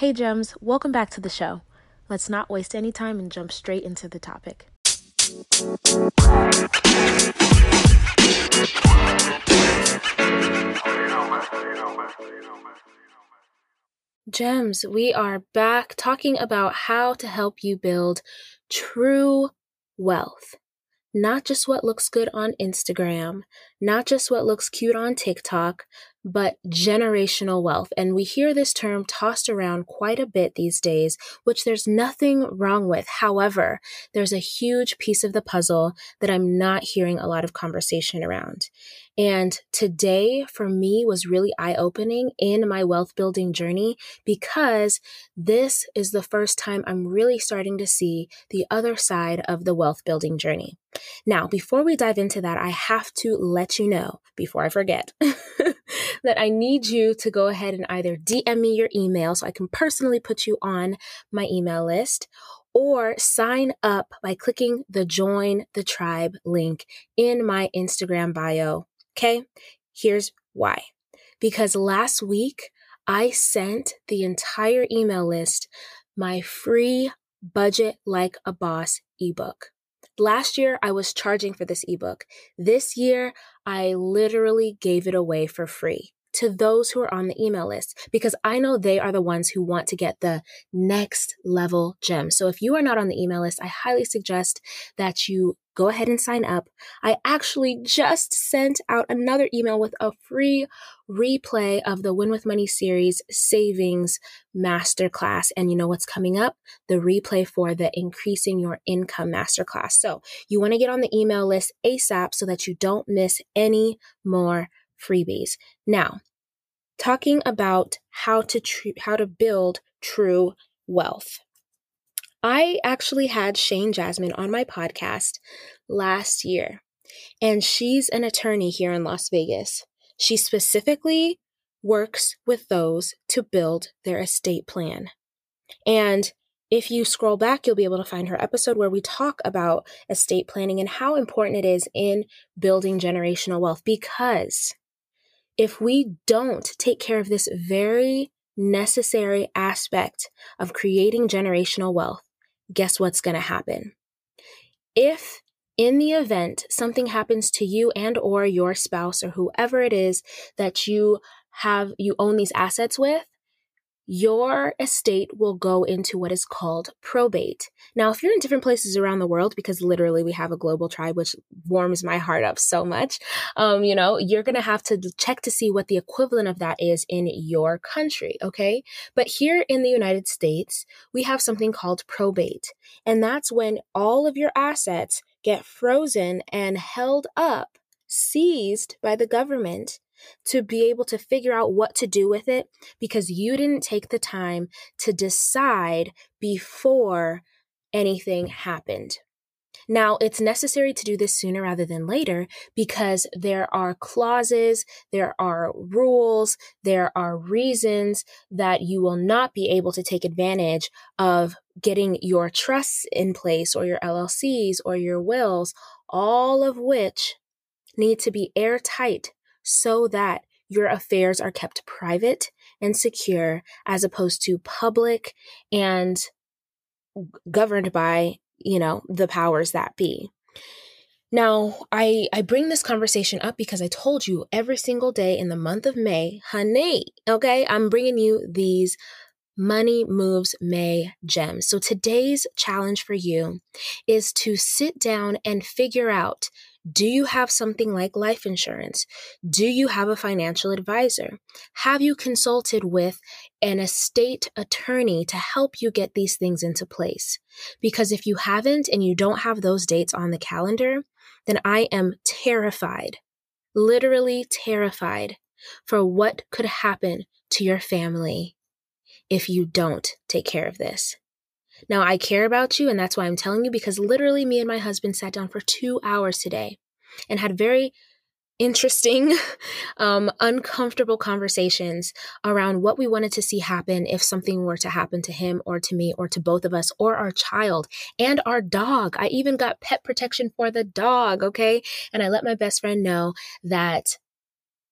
Hey, Gems, welcome back to the show. Let's not waste any time and jump straight into the topic. Gems, we are back talking about how to help you build true wealth. Not just what looks good on Instagram, not just what looks cute on TikTok, but generational wealth. And we hear this term tossed around quite a bit these days, which there's nothing wrong with. However, there's a huge piece of the puzzle that I'm not hearing a lot of conversation around. And today for me was really eye opening in my wealth building journey because this is the first time I'm really starting to see the other side of the wealth building journey. Now, before we dive into that, I have to let you know before I forget that I need you to go ahead and either DM me your email so I can personally put you on my email list or sign up by clicking the join the tribe link in my Instagram bio. Okay, here's why. Because last week I sent the entire email list my free Budget Like a Boss ebook. Last year, I was charging for this ebook. This year, I literally gave it away for free to those who are on the email list because I know they are the ones who want to get the next level gem. So if you are not on the email list, I highly suggest that you go ahead and sign up. I actually just sent out another email with a free replay of the Win with Money series savings masterclass. And you know what's coming up? The replay for the increasing your income masterclass. So you want to get on the email list ASAP so that you don't miss any more freebies. Now, talking about how to tr- how to build true wealth. I actually had Shane Jasmine on my podcast last year, and she's an attorney here in Las Vegas. She specifically works with those to build their estate plan. And if you scroll back, you'll be able to find her episode where we talk about estate planning and how important it is in building generational wealth because if we don't take care of this very necessary aspect of creating generational wealth, guess what's going to happen? If in the event something happens to you and or your spouse or whoever it is that you have you own these assets with, your estate will go into what is called probate. Now, if you're in different places around the world, because literally we have a global tribe, which warms my heart up so much, um, you know, you're going to have to check to see what the equivalent of that is in your country. Okay. But here in the United States, we have something called probate. And that's when all of your assets get frozen and held up, seized by the government to be able to figure out what to do with it because you didn't take the time to decide before anything happened. Now, it's necessary to do this sooner rather than later because there are clauses, there are rules, there are reasons that you will not be able to take advantage of getting your trusts in place or your LLCs or your wills, all of which need to be airtight so that your affairs are kept private and secure as opposed to public and governed by, you know, the powers that be. Now, I, I bring this conversation up because I told you every single day in the month of May, honey, okay, I'm bringing you these Money Moves May gems. So today's challenge for you is to sit down and figure out do you have something like life insurance? Do you have a financial advisor? Have you consulted with an estate attorney to help you get these things into place? Because if you haven't and you don't have those dates on the calendar, then I am terrified, literally terrified for what could happen to your family if you don't take care of this. Now, I care about you, and that's why I'm telling you because literally, me and my husband sat down for two hours today and had very interesting, um, uncomfortable conversations around what we wanted to see happen if something were to happen to him or to me or to both of us or our child and our dog. I even got pet protection for the dog, okay? And I let my best friend know that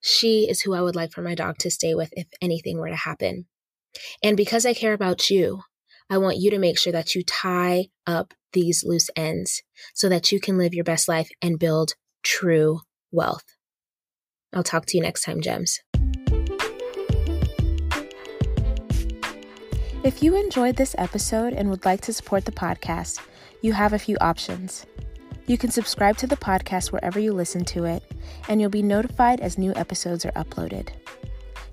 she is who I would like for my dog to stay with if anything were to happen. And because I care about you, I want you to make sure that you tie up these loose ends so that you can live your best life and build true wealth. I'll talk to you next time, Gems. If you enjoyed this episode and would like to support the podcast, you have a few options. You can subscribe to the podcast wherever you listen to it, and you'll be notified as new episodes are uploaded.